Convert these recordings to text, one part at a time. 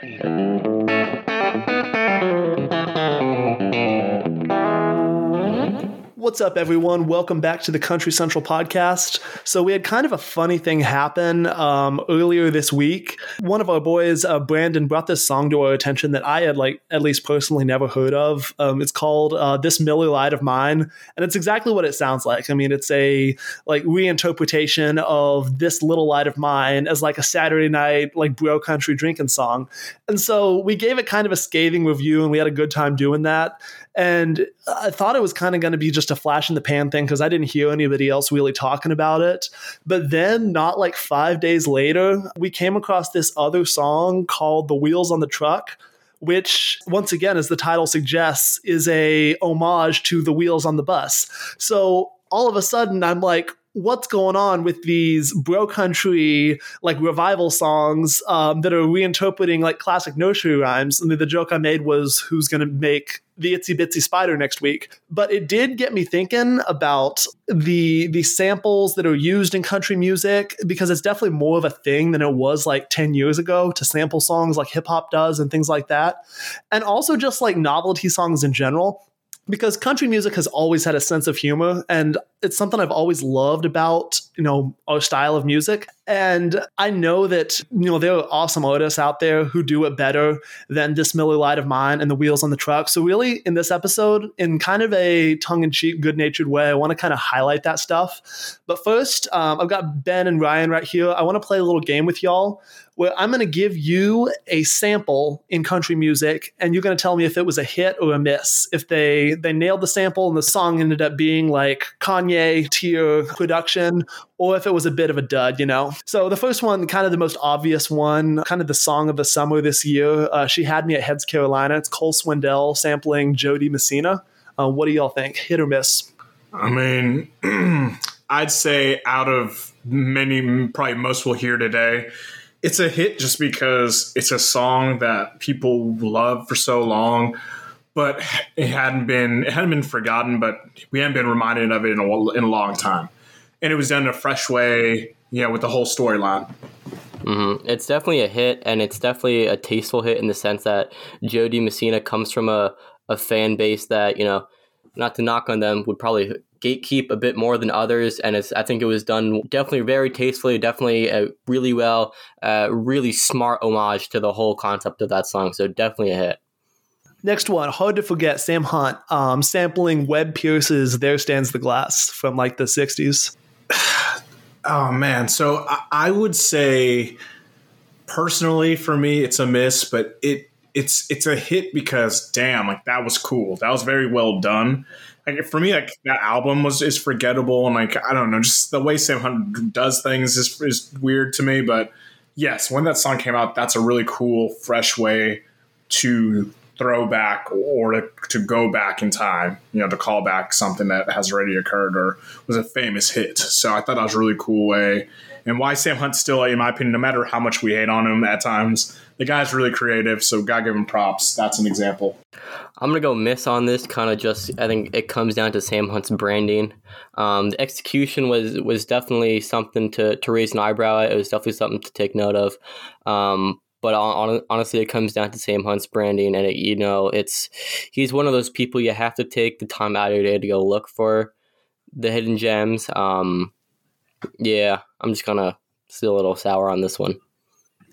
Thank you. What's up, everyone? Welcome back to the Country Central podcast. So, we had kind of a funny thing happen um, earlier this week. One of our boys, uh, Brandon, brought this song to our attention that I had, like, at least personally never heard of. Um, it's called uh, This Miller Lite of Mine, and it's exactly what it sounds like. I mean, it's a like reinterpretation of This Little Light of Mine as like a Saturday night, like, bro country drinking song. And so, we gave it kind of a scathing review, and we had a good time doing that. And I thought it was kind of going to be just a flash in the pan thing because I didn't hear anybody else really talking about it. But then, not like five days later, we came across this other song called The Wheels on the Truck which once again as the title suggests is a homage to the wheels on the bus so all of a sudden i'm like what's going on with these bro country like revival songs um, that are reinterpreting like classic nursery rhymes. Mean, the joke I made was who's going to make the itsy bitsy spider next week, but it did get me thinking about the the samples that are used in country music because it's definitely more of a thing than it was like 10 years ago to sample songs like hip hop does and things like that. And also just like novelty songs in general because country music has always had a sense of humor and it's something I've always loved about, you know, our style of music. And I know that, you know, there are awesome artists out there who do it better than this Miller Lite of mine and the wheels on the truck. So really in this episode, in kind of a tongue-in-cheek, good-natured way, I want to kind of highlight that stuff. But first, um, I've got Ben and Ryan right here. I want to play a little game with y'all where I'm going to give you a sample in country music, and you're going to tell me if it was a hit or a miss. If they they nailed the sample and the song ended up being like Kanye tier production, or if it was a bit of a dud, you know. So the first one, kind of the most obvious one, kind of the song of the summer this year. Uh, she had me at Heads Carolina. It's Cole Swindell sampling Jo Dee Messina. Uh, what do y'all think? Hit or miss? I mean, I'd say out of many, probably most we'll hear today, it's a hit just because it's a song that people love for so long, but it hadn't been it hadn't been forgotten, but we hadn't been reminded of it in a, in a long time, and it was done in a fresh way, you know, with the whole storyline. Mm-hmm. It's definitely a hit, and it's definitely a tasteful hit in the sense that Jo Dee Messina comes from a, a fan base that you know, not to knock on them, would probably gatekeep a bit more than others, and I think it was done definitely very tastefully, definitely uh, really well, uh, really smart homage to the whole concept of that song. So definitely a hit. Next one, hard to forget, Sam Hunt, um, sampling Webb Pierce's "There Stands the Glass" from like the '60s. Oh man, so I, I would say personally for me, it's a miss, but it it's it's a hit because damn, like that was cool. That was very well done like for me, like that album was is forgettable, and like I don't know, just the way Sam Hunt does things is is weird to me. But yes, when that song came out, that's a really cool, fresh way to throw back or to, to go back in time, you know, to call back something that has already occurred or was a famous hit. So I thought that was a really cool way. And why Sam Hunt still, in my opinion, no matter how much we hate on him at times, the guy's really creative. So God give him props. That's an example. I'm gonna go miss on this. Kind of just, I think it comes down to Sam Hunt's branding. Um, the execution was was definitely something to to raise an eyebrow at. It was definitely something to take note of. Um, but on, honestly, it comes down to Sam Hunt's branding, and it, you know, it's he's one of those people you have to take the time out of your day to go look for the hidden gems. Um, yeah, I'm just gonna still a little sour on this one.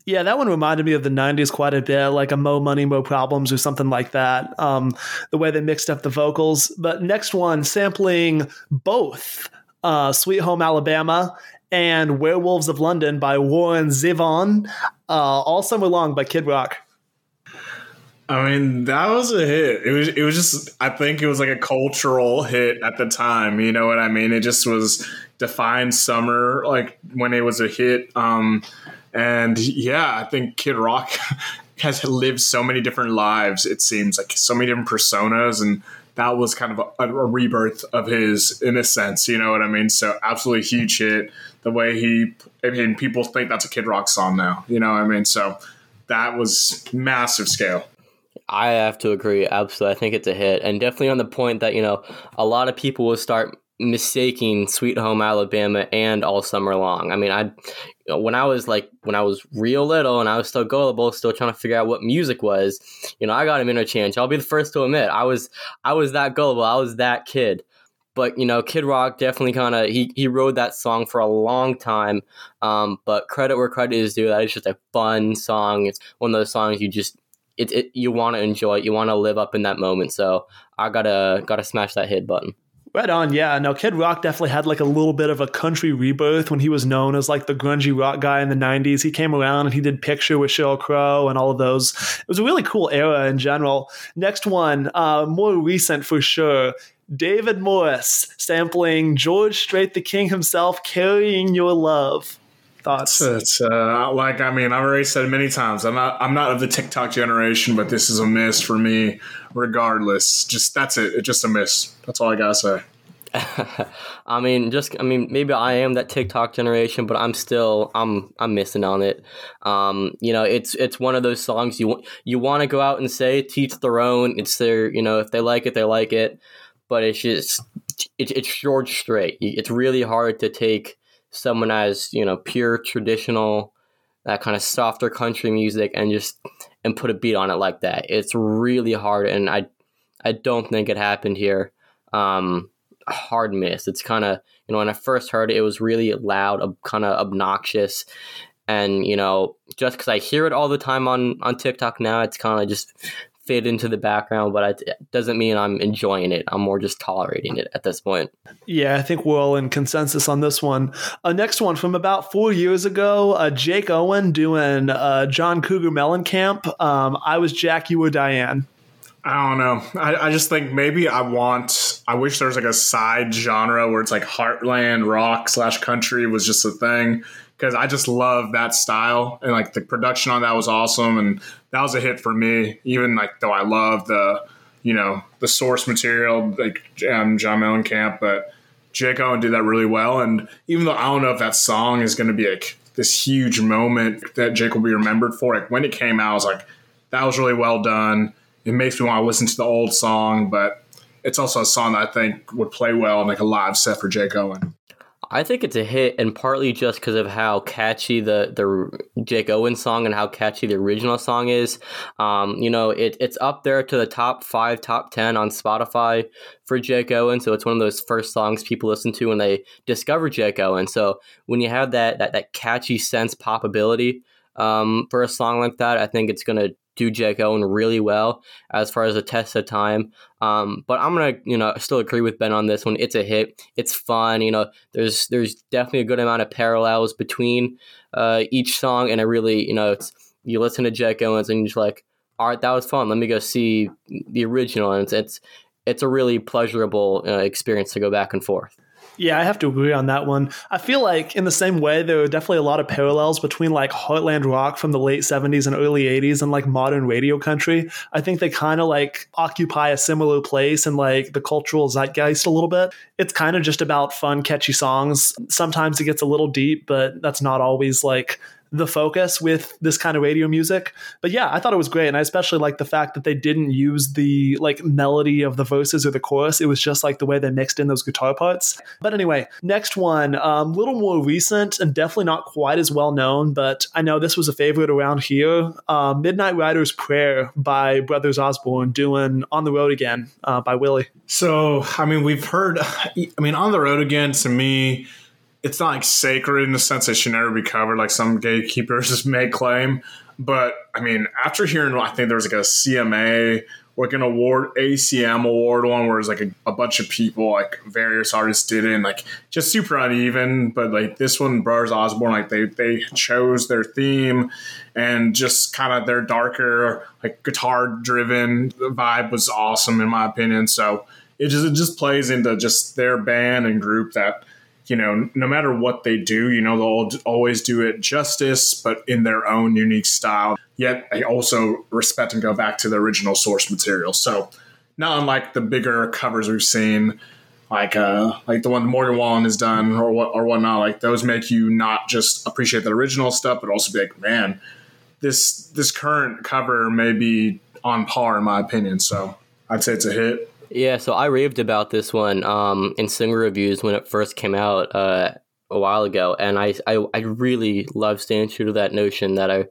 Yeah, that one reminded me of the '90s quite a bit, like a "Mo Money, Mo Problems" or something like that. Um, the way they mixed up the vocals. But next one, sampling both uh, "Sweet Home Alabama" and "Werewolves of London" by Warren Zevon, uh, all summer long by Kid Rock. I mean, that was a hit. It was. It was just. I think it was like a cultural hit at the time. You know what I mean? It just was defined summer, like when it was a hit. Um, and yeah, I think Kid Rock has lived so many different lives. It seems like so many different personas, and that was kind of a, a, rebirth of his in a sense. You know what I mean? So absolutely huge hit. The way he, I mean, people think that's a Kid Rock song now. You know what I mean? So that was massive scale. I have to agree. Absolutely. I think it's a hit. And definitely on the point that, you know, a lot of people will start mistaking Sweet Home Alabama and All Summer Long. I mean, I when I was like when I was real little and I was still gullible, still trying to figure out what music was, you know, I got them interchanged. I'll be the first to admit I was I was that gullible. I was that kid. But you know, Kid Rock definitely kind of he he rode that song for a long time. Um, but credit where credit is due. That is just a fun song. It's one of those songs you just it, it you want to enjoy. It. You want to live up in that moment. So I gotta gotta smash that hit button. Right on, yeah. Now, Kid Rock definitely had like a little bit of a country rebirth when he was known as like the grungy rock guy in the 90s. He came around and he did Picture with Sheryl Crow and all of those. It was a really cool era in general. Next one, uh, more recent for sure. David Morris sampling George Strait the King himself, Carrying Your Love. Thoughts? It's uh, like I mean I've already said many times I'm not I'm not of the TikTok generation, but this is a miss for me. Regardless, just that's it. It's just a miss. That's all I gotta say. I mean, just I mean, maybe I am that TikTok generation, but I'm still I'm I'm missing on it. Um, you know, it's it's one of those songs you you want to go out and say teach their own. It's their you know if they like it they like it, but it's just it, it's George Strait. It's really hard to take someone as you know pure traditional that kind of softer country music and just and put a beat on it like that. It's really hard and i i don't think it happened here. Um hard miss. It's kind of you know when i first heard it it was really loud kind of obnoxious. And you know just because i hear it all the time on on tiktok now it's kind of just fade into the background, but it doesn't mean I'm enjoying it. I'm more just tolerating it at this point. Yeah, I think we're all in consensus on this one. Uh, next one from about four years ago, uh, Jake Owen doing uh, John Cougar Mellencamp. Um, I was Jack, you were Diane. I don't know. I, I just think maybe I want. I wish there was like a side genre where it's like heartland rock slash country was just a thing because I just love that style and like the production on that was awesome and that was a hit for me. Even like though I love the you know the source material like um, John Mellencamp, but Jake Owen did that really well. And even though I don't know if that song is going to be like this huge moment that Jake will be remembered for, like when it came out, I was like that was really well done. It makes me want to listen to the old song, but it's also a song that I think would play well in like a live set for Jake Owen. I think it's a hit, and partly just because of how catchy the the Jake Owen song and how catchy the original song is. Um, you know, it, it's up there to the top five, top ten on Spotify for Jake Owen. So it's one of those first songs people listen to when they discover Jake Owen. So when you have that that, that catchy sense pop ability um, for a song like that, I think it's gonna do Jake Owen really well as far as a test of time. Um, but I'm gonna, you know, still agree with Ben on this one. It's a hit. It's fun. You know, there's there's definitely a good amount of parallels between uh, each song, and I really, you know, it's you listen to Jake Owens and you're just like, all right, that was fun. Let me go see the original, and it's it's, it's a really pleasurable uh, experience to go back and forth. Yeah, I have to agree on that one. I feel like in the same way, there are definitely a lot of parallels between like Heartland rock from the late 70s and early 80s and like modern radio country. I think they kind of like occupy a similar place in like the cultural zeitgeist a little bit. It's kind of just about fun, catchy songs. Sometimes it gets a little deep, but that's not always like the focus with this kind of radio music. But yeah, I thought it was great. And I especially like the fact that they didn't use the like melody of the verses or the chorus. It was just like the way they mixed in those guitar parts. But anyway, next one, a um, little more recent and definitely not quite as well known, but I know this was a favorite around here. Uh, Midnight Rider's Prayer by Brothers Osborne doing On the Road Again uh, by Willie. So, I mean, we've heard, I mean, On the Road Again to me, it's not like sacred in the sense that should never be covered like some gatekeepers may claim. But I mean, after hearing, I think there was like a CMA, like an award, ACM award one, where it's like a, a, bunch of people, like various artists did it, and like just super uneven. But like this one, Brothers Osborne, like they they chose their theme, and just kind of their darker, like guitar driven vibe was awesome in my opinion. So it just it just plays into just their band and group that you know, no matter what they do, you know, they'll always do it justice, but in their own unique style. Yet they also respect and go back to the original source material. So, not unlike the bigger covers we've seen, like uh, like the one Morgan Wallen has done or what or whatnot. Like those make you not just appreciate the original stuff, but also be like, man, this this current cover may be on par in my opinion. So I'd say it's a hit. Yeah, so I raved about this one um, in single reviews when it first came out. Uh, a while ago, and I, I, I really love staying true to that notion that I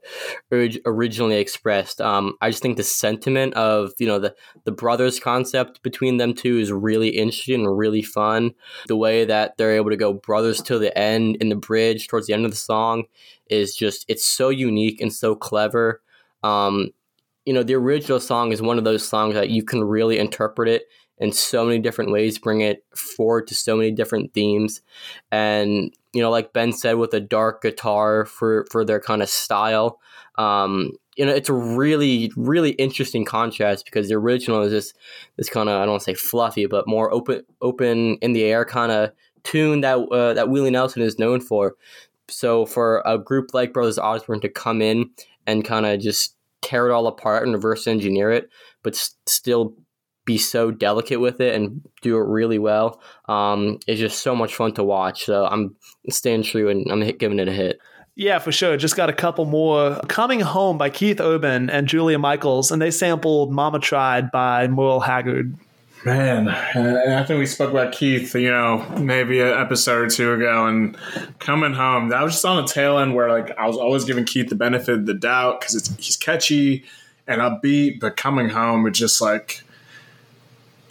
originally expressed. Um, I just think the sentiment of you know the the brothers concept between them two is really interesting and really fun. The way that they're able to go brothers till the end in the bridge towards the end of the song is just it's so unique and so clever. Um, you know, the original song is one of those songs that you can really interpret it in so many different ways, bring it forward to so many different themes. And, you know, like Ben said, with a dark guitar for, for their kind of style, um, you know, it's a really, really interesting contrast because the original is this, this kind of, I don't want to say fluffy, but more open, open in the air kind of tune that, uh, that Willie Nelson is known for. So for a group like Brothers Osborne to come in and kind of just tear it all apart and reverse engineer it, but s- still be so delicate with it and do it really well. Um, it's just so much fun to watch. So I'm staying true and I'm giving it a hit. Yeah, for sure. Just got a couple more. Coming Home by Keith Urban and Julia Michaels, and they sampled Mama Tried by Merle Haggard. Man, and I think we spoke about Keith, you know, maybe an episode or two ago, and coming home. That was just on the tail end where, like, I was always giving Keith the benefit of the doubt because it's he's catchy and upbeat, but coming home, it's just like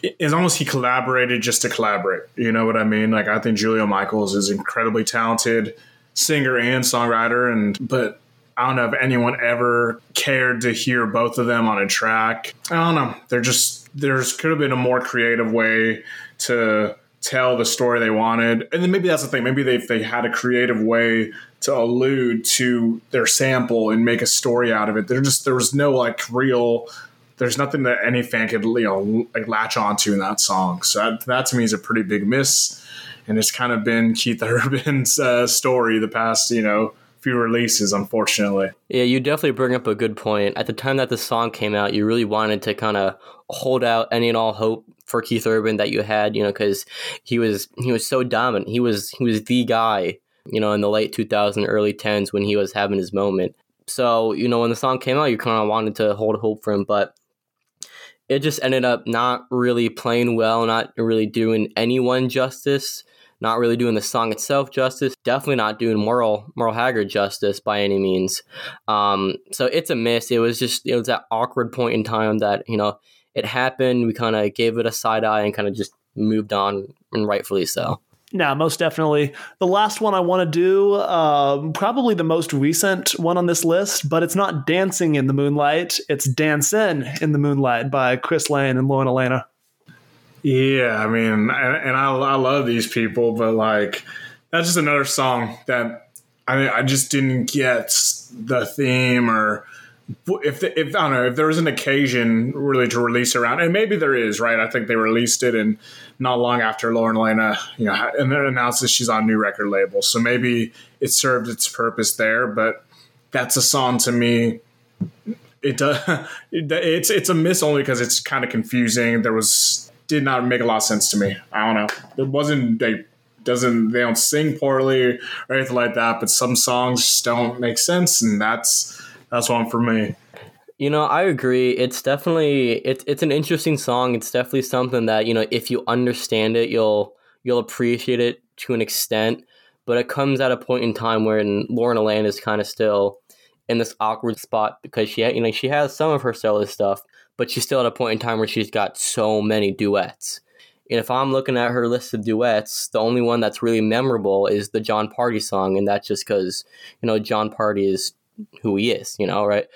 it's almost he collaborated just to collaborate. You know what I mean? Like I think Julia Michaels is incredibly talented singer and songwriter, and but I don't know if anyone ever cared to hear both of them on a track. I don't know. They're just there's could have been a more creative way to tell the story they wanted, and then maybe that's the thing. Maybe they if they had a creative way to allude to their sample and make a story out of it. There just there was no like real there's nothing that any fan could you know like latch onto in that song. So that, that to me is a pretty big miss, and it's kind of been Keith Urban's uh, story the past you know few releases, unfortunately. Yeah, you definitely bring up a good point. At the time that the song came out, you really wanted to kind of hold out any and all hope for Keith Urban that you had, you know, because he was he was so dominant. He was he was the guy, you know, in the late 2000s, early 10s when he was having his moment. So, you know, when the song came out, you kind of wanted to hold hope for him, but it just ended up not really playing well, not really doing anyone justice, not really doing the song itself justice, definitely not doing Merle Merle Haggard justice by any means. Um, so it's a miss. It was just it was that awkward point in time that you know it happened. We kind of gave it a side eye and kind of just moved on, and rightfully so. Now, most definitely. The last one I want to do, uh, probably the most recent one on this list, but it's not Dancing in the Moonlight. It's Dancing in the Moonlight by Chris Lane and Lauren Alaina. Yeah, I mean, and, and I, I love these people, but like, that's just another song that I I just didn't get the theme or if the, if I don't know if there was an occasion really to release around, and maybe there is, right? I think they released it, and not long after Lauren Alaina, you know, and then announces she's on new record label, so maybe it served its purpose there. But that's a song to me. It does. It's it's a miss only because it's kind of confusing. There was did not make a lot of sense to me. I don't know. It wasn't they doesn't they don't sing poorly or anything like that, but some songs just don't make sense, and that's that's one for me. You know, I agree. It's definitely it's it's an interesting song. It's definitely something that you know if you understand it, you'll you'll appreciate it to an extent. But it comes at a point in time where Lauren Alaina is kind of still in this awkward spot because she you know she has some of her solo stuff, but she's still at a point in time where she's got so many duets. And if I'm looking at her list of duets, the only one that's really memorable is the Jon Pardi song, and that's just because you know Jon Pardi is who he is, you know, right?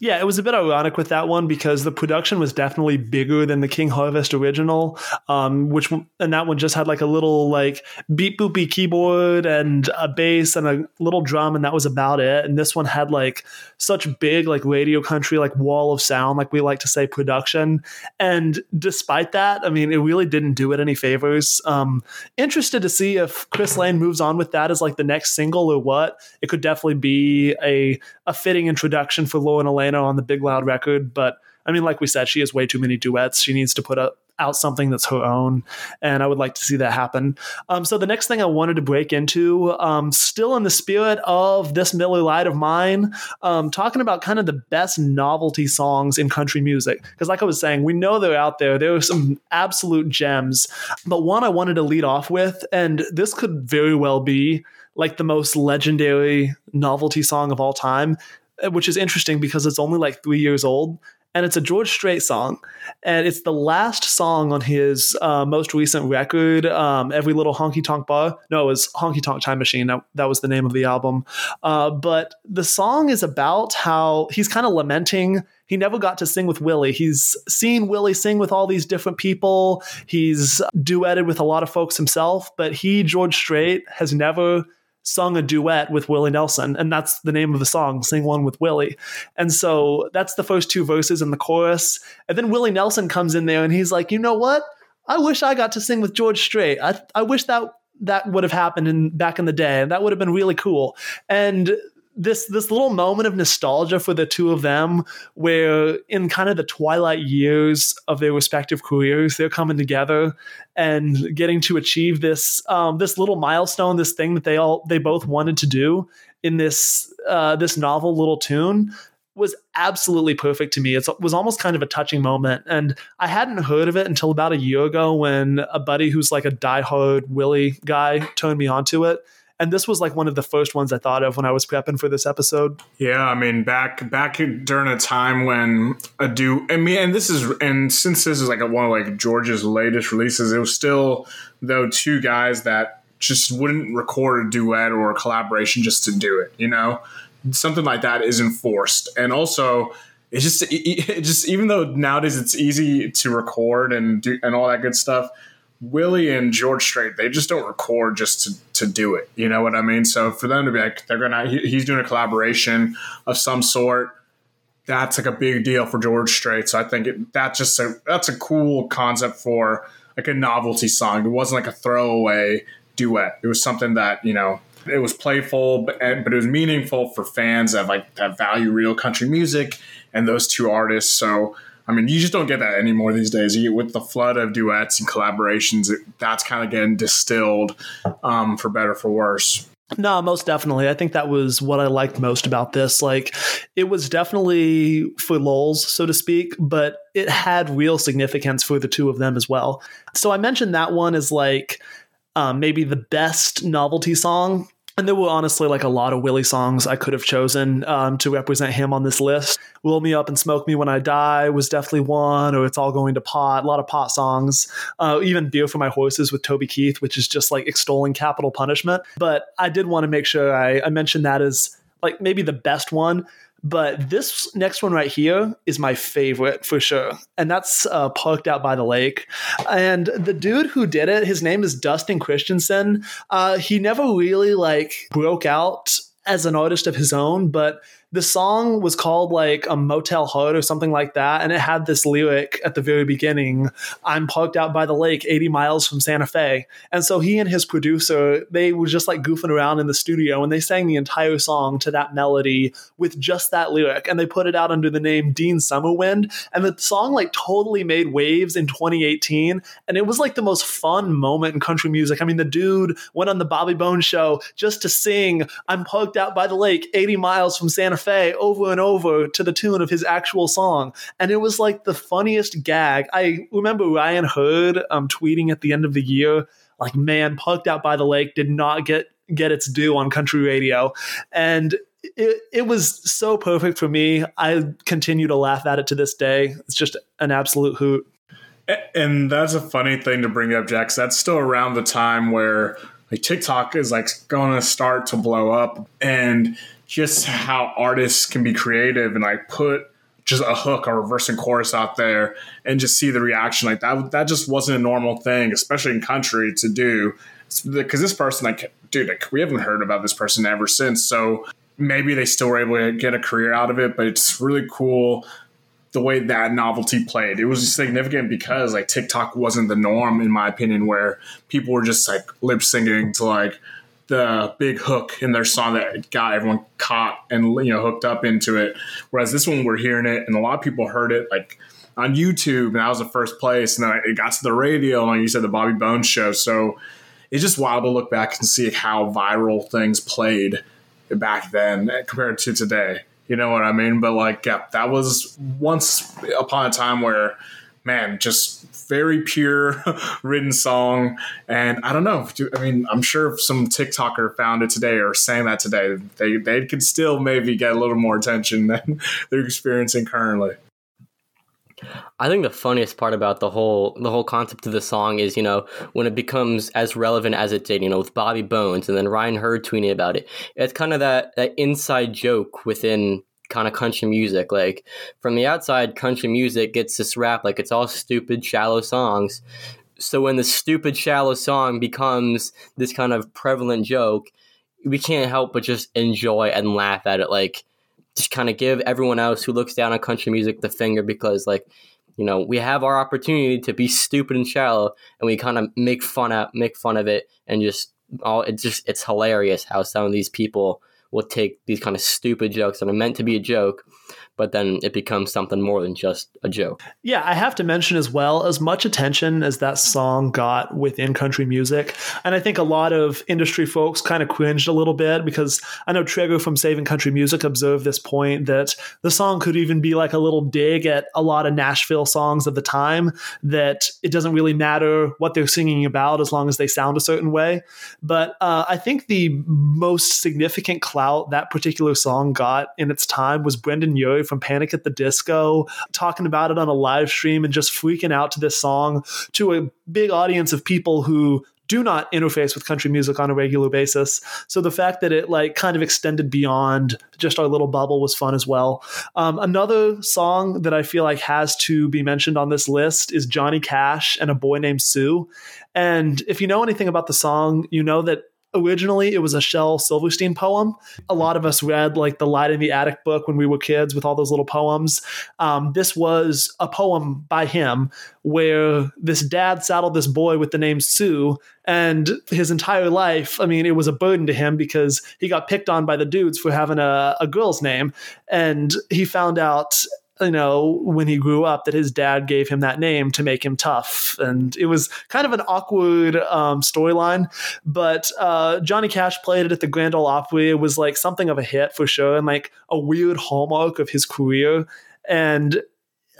Yeah, it was a bit ironic with that one because the production was definitely bigger than the King Harvest original, um, which and that one just had like a little like beep boopy keyboard and a bass and a little drum, and that was about it. And this one had like such big like radio country like wall of sound, like we like to say, production. And despite that, I mean, it really didn't do it any favors. Um, interested to see if Chris Lane moves on with that as like the next single or what. It could definitely be a a fitting introduction for Lauren Alaina on the Big Loud record. But I mean, like we said, she has way too many duets. She needs to put up out something that's her own. And I would like to see that happen. Um, so the next thing I wanted to break into, um, still in the spirit of this Miller Lite of mine, um, talking about kind of the best novelty songs in country music. Because, like I was saying, we know they're out there. There are some absolute gems. But one I wanted to lead off with, and this could very well be like the most legendary novelty song of all time, which is interesting because it's only like three years old and it's a George Strait song, and it's the last song on his uh, most recent record, um, "Every Little Honky Tonk Bar." No, it was "Honky Tonk Time Machine." That, that was the name of the album. Uh, but the song is about how he's kind of lamenting he never got to sing with Willie. He's seen Willie sing with all these different people. He's duetted with a lot of folks himself, but he, George Strait, has never sung a duet with Willie Nelson, and that's the name of the song, Sing One with Willie. And so that's the first two verses in the chorus. And then Willie Nelson comes in there and he's like, you know what? I wish I got to sing with George Strait. I, I wish that that would have happened in back in the day. and That would have been really cool. And this this little moment of nostalgia for the two of them where in kind of the twilight years of their respective careers they're coming together and getting to achieve this um, this little milestone this thing that they all they both wanted to do in this uh, this novel little tune was absolutely perfect to me. It was almost kind of a touching moment. And I hadn't heard of it until about a year ago when a buddy who's like a diehard Willie guy turned me onto it and this was like one of the first ones I thought of when I was prepping for this episode. Yeah, I mean, back back during a time when a do, I mean, and this is, and since this is like a, one of like George's latest releases, it was still though two guys that just wouldn't record a duet or a collaboration just to do it. You know, something like that isn't forced, and also it's just it just even though nowadays it's easy to record and do and all that good stuff Willie and George Strait, they just don't record just to, to do it. You know what I mean? So for them to be like, they're gonna, he, he's doing a collaboration of some sort. That's like a big deal for George Strait. So I think it, that's just a that's a cool concept for like a novelty song. It wasn't like a throwaway duet. It was something that you know it was playful, but but it was meaningful for fans that like that value real country music and those two artists. So I mean, you just don't get that anymore these days. You, with the flood of duets and collaborations, that's kind of getting distilled um, for better for worse. No, most definitely. I think that was what I liked most about this. Like, it was definitely for lulz, so to speak, but it had real significance for the two of them as well. So I mentioned that one as like um, maybe the best novelty song and there were honestly like a lot of Willie songs I could have chosen um, to represent him on this list. "Will Me Up and Smoke Me When I Die" was definitely one, or "It's All Going to Pot." A lot of pot songs. Uh, even "Beer for My Horses" with Toby Keith, which is just like extolling capital punishment. But I did want to make sure I, I mentioned that as like maybe the best one but this next one right here is my favorite for sure. And that's uh, Parked Out by the Lake. And the dude who did it, his name is Dustin Christensen. Uh, he never really like broke out as an artist of his own, but the song was called like a Motel Hood or something like that. And it had this lyric at the very beginning I'm parked out by the lake 80 miles from Santa Fe. And so he and his producer, they were just like goofing around in the studio and they sang the entire song to that melody with just that lyric. And they put it out under the name Dean Summerwind. And the song like totally made waves in 2018. And it was like the most fun moment in country music. I mean, the dude went on the Bobby Bones show just to sing I'm parked out by the lake 80 miles from Santa Fe over and over to the tune of his actual song. And it was like the funniest gag. I remember Ryan Hurd um, tweeting at the end of the year, like, man, Parked Out by the Lake did not get get its due on country radio. And it, it was so perfect for me. I continue to laugh at it to this day. It's just an absolute hoot. And that's a funny thing to bring up, Jack. That's still around the time where like TikTok is like going to start to blow up, and just how artists can be creative and like put just a hook or reversing chorus out there and just see the reaction. Like that that just wasn't a normal thing especially in country to do. Because this person like dude like, we haven't heard about this person ever since. So maybe they still were able to get a career out of it but it's really cool the way that novelty played. It was significant because like tiktok wasn't the norm in my opinion where people were just like lip syncing to like the big hook in their song that got everyone caught and you know hooked up into it. Whereas this one, we're hearing it, and a lot of people heard it like on YouTube, and that was the first place. And then it got to the radio, and you said, the Bobby Bones show. So it's just wild to look back and see how viral things played back then compared to today. You know what I mean? But like, yeah, that was once upon a time where, man, just very pure written song. And I don't know. I mean, I'm sure if some TikToker found it today or saying that today, they, they could still maybe get a little more attention than they're experiencing currently. I think the funniest part about the whole the whole concept of the song is, you know, when it becomes as relevant as it did, you know, with Bobby Bones and then Ryan Hurd tweeting about it. It's kind of that that inside joke within kind of country music. Like from the outside, country music gets this rap like it's all stupid, shallow songs. So when the stupid, shallow song becomes this kind of prevalent joke, we can't help but just enjoy and laugh at it. Like just kind of give everyone else who looks down on country music the finger because like you know we have our opportunity to be stupid and shallow and we kind of make fun of make fun of it and just all it's just it's hilarious how some of these people will take these kind of stupid jokes that are meant to be a joke but then it becomes something more than just a joke. Yeah, I have to mention as well, as much attention as that song got within country music, and I think a lot of industry folks kind of cringed a little bit because I know Trigger from Saving Country Music observed this point that the song could even be like a little dig at a lot of Nashville songs of the time, that it doesn't really matter what they're singing about as long as they sound a certain way. But uh, I think the most significant clout that particular song got in its time was Brendon Urie from Panic at the Disco, talking about it on a live stream and just freaking out to this song to a big audience of people who do not interface with country music on a regular basis. So the fact that it like kind of extended beyond just our little bubble was fun as well. Um, another song that I feel like has to be mentioned on this list is Johnny Cash and a boy named Sue. And if you know anything about the song, you know that originally it was a Shel Silverstein poem. A lot of us read like the Light in the Attic book when we were kids with all those little poems. Um, this was a poem by him where this dad saddled this boy with the name Sue, and his entire life, I mean, it was a burden to him because he got picked on by the dudes for having a, a girl's name, and he found out you know, when he grew up, that his dad gave him that name to make him tough. And it was kind of an awkward um, storyline. But uh, Johnny Cash played it at the Grand Ole Opry. It was like something of a hit for sure and like a weird hallmark of his career. And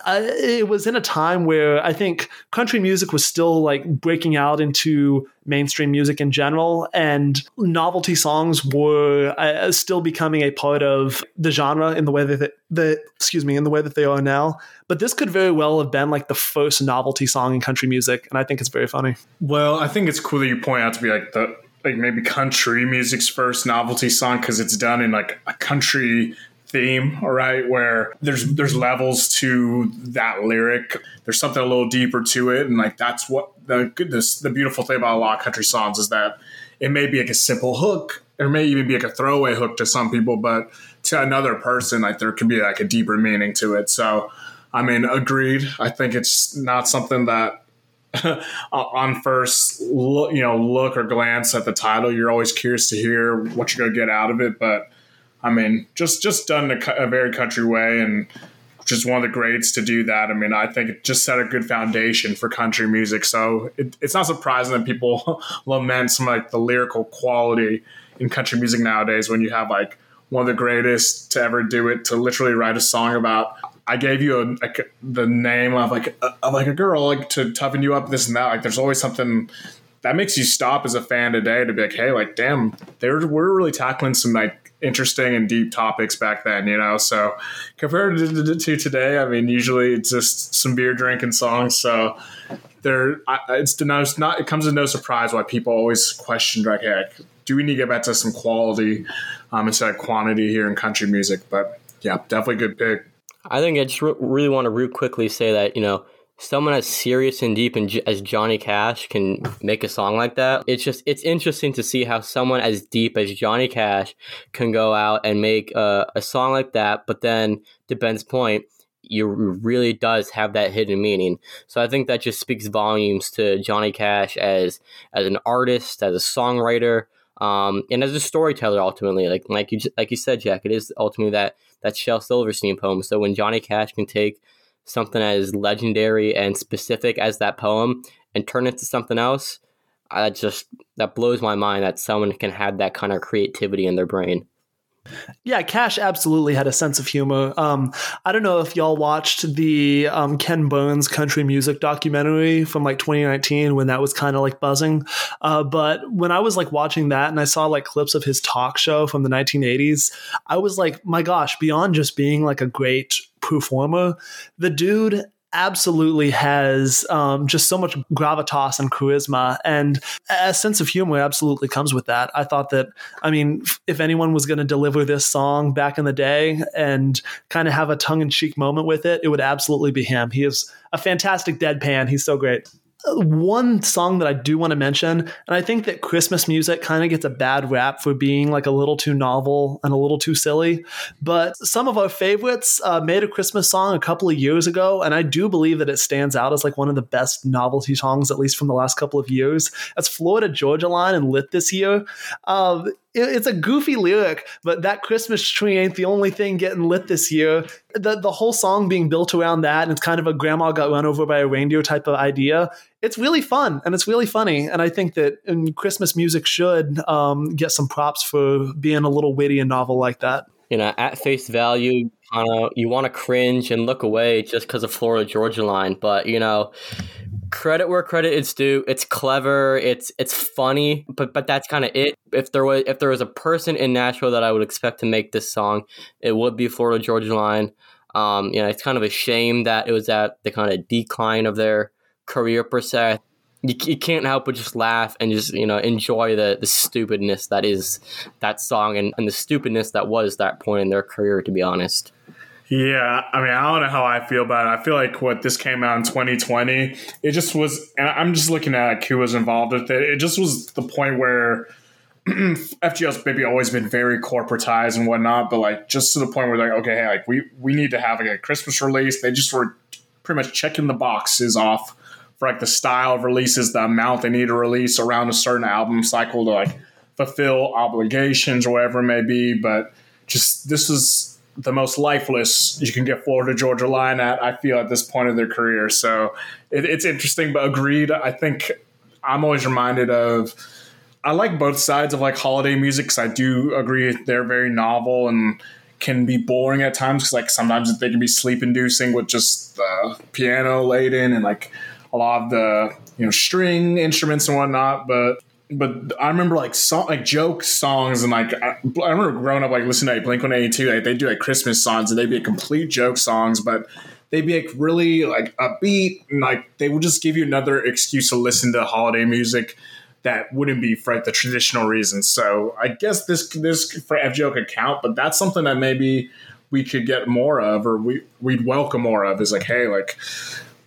uh, it was in a time where I think country music was still like breaking out into mainstream music in general, and novelty songs were uh, still becoming a part of the genre in the way that the excuse me in the way that they are now. But this could very well have been like the first novelty song in country music, and I think it's very funny. Well, I think it's cool that you point out to be like the like maybe country music's first novelty song because it's done in like a country theme, all right, where there's there's levels to that lyric. There's something a little deeper to it, and like that's what the goodness, the beautiful thing about a lot of country songs is that it may be like a simple hook, or may even be like a throwaway hook to some people, but to another person, like there could be like a deeper meaning to it. So, I mean, agreed. I think it's not something that on first look, you know, look or glance at the title, you're always curious to hear what you're going to get out of it, but I mean, just just done a, a very country way, and just one of the greats to do that. I mean, I think it just set a good foundation for country music. So it, it's not surprising that people lament some like the lyrical quality in country music nowadays when you have like one of the greatest to ever do it to literally write a song about. I gave you a, the name of like a, of like a girl like to toughen you up this and that. Like there's always something that makes you stop as a fan today to be like, hey, like damn, they're we're really tackling some like interesting and deep topics back then, you know. So compared to, to, today, I mean, usually it's just some beer drinking songs. So there, it's it's not. It comes as no surprise why people always question like, hey, do we need to get back to some quality um, instead of quantity here in country music? But yeah, definitely good pick. I think I just re- really want to real quickly say that you know someone as serious and deep and as Johnny Cash can make a song like that. It's just it's interesting to see how someone as deep as Johnny Cash can go out and make a, a song like that. But then, to Ben's point, you really does have that hidden meaning. So I think that just speaks volumes to Johnny Cash as as an artist, as a songwriter, um, and as a storyteller. Ultimately, like like you like you said, Jack, it is ultimately that that Shel Silverstein poem. So when Johnny Cash can take something as legendary and specific as that poem and turn it to something else, I just that blows my mind that someone can have that kind of creativity in their brain. Yeah, Cash absolutely had a sense of humor. Um, I don't know if y'all watched the um, Ken Burns country music documentary from like 2019 when that was kind of like buzzing. Uh, but when I was like watching that and I saw like clips of his talk show from the 1980s, I was like, my gosh, beyond just being like a great performer, the dude absolutely has um, just so much gravitas and charisma, and a sense of humor absolutely comes with that. I thought that, I mean, if anyone was going to deliver this song back in the day and kind of have a tongue in cheek moment with it, it would absolutely be him. He is a fantastic deadpan. He's so great one song that I do want to mention, and I think that Christmas music kind of gets a bad rap for being like a little too novel and a little too silly. But some of our favorites uh, made a Christmas song a couple of years ago, and I do believe that it stands out as like one of the best novelty songs, at least from the last couple of years. That's Florida Georgia Line and Lit this year. Uh, it's a goofy lyric, but that Christmas tree ain't the only thing getting lit this year. The the whole song being built around that, and it's kind of a grandma got run over by a reindeer type of idea. It's really fun and it's really funny, and I think that Christmas music should um, get some props for being a little witty and novel like that. You know, at face value, you want to cringe and look away just because of Florida Georgia Line, but you know credit where credit is due. It's clever. It's it's funny, but but that's kind of it. If there was if there was a person in Nashville that I would expect to make this song, it would be Florida Georgia Line. Um, you know, it's kind of a shame that it was at the kind of decline of their career per se. You, you can't help but just laugh and just you know enjoy the the stupidness that is that song and, and the stupidness that was that point in their career. To be honest. Yeah, I mean, I don't know how I feel about it. I feel like what this came out in 2020, it just was, and I'm just looking at who was involved with it. It just was the point where FGL's maybe always been very corporatized and whatnot, but like just to the point where like, okay, hey, like we we need to have like a Christmas release. They just were pretty much checking the boxes off for like the style of releases, the amount they need to release around a certain album cycle to like fulfill obligations or whatever it may be. But just this is the most lifeless you can get Florida Georgia Line at. I feel at this point of their career, so it, it's interesting. But agreed, I think I'm always reminded of. I like both sides of like holiday music because I do agree they're very novel and can be boring at times because like sometimes they can be sleep inducing with just the piano laid in and like a lot of the you know string instruments and whatnot. But but I remember like song like joke songs and like I, I remember growing up like listening to like Blink One Eighty Two. Like they do like Christmas songs and they'd be like, complete joke songs, but they'd be like really like upbeat and like they would just give you another excuse to listen to holiday music that wouldn't be for like, the traditional reasons. So I guess this this for FGL could count, but that's something that maybe we could get more of or we we'd welcome more of is like hey like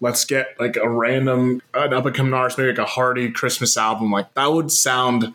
let's get like a random an up and coming artist, maybe like a hearty Christmas album. Like that would sound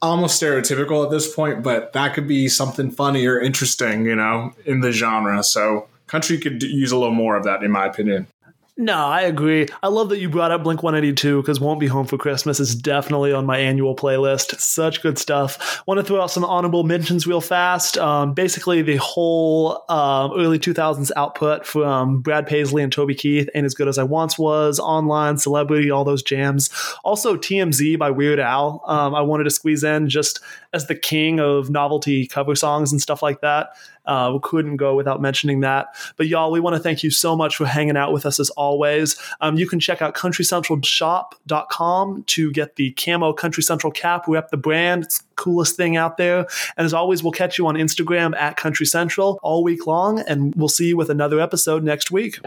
almost stereotypical at this point, but that could be something funny or interesting, you know, in the genre. So country could use a little more of that, in my opinion. No, I agree. I love that you brought up Blink 182 because Won't Be Home for Christmas is definitely on my annual playlist. Such good stuff. Want to throw out some honorable mentions real fast. Um, basically, the whole um, early 2000s output from Brad Paisley and Toby Keith, Ain't As Good As I Once Was, Online, Celebrity, all those jams. Also, TMZ by Weird Al. Um, I wanted to squeeze in just as the king of novelty cover songs and stuff like that. Uh, we couldn't go without mentioning that. But y'all, we want to thank you so much for hanging out with us as always. Um, you can check out countrycentralshop.com to get the camo Country Central cap. Rep the brand. It's coolest thing out there. And as always, we'll catch you on Instagram at Country Central all week long, and we'll see you with another episode next week.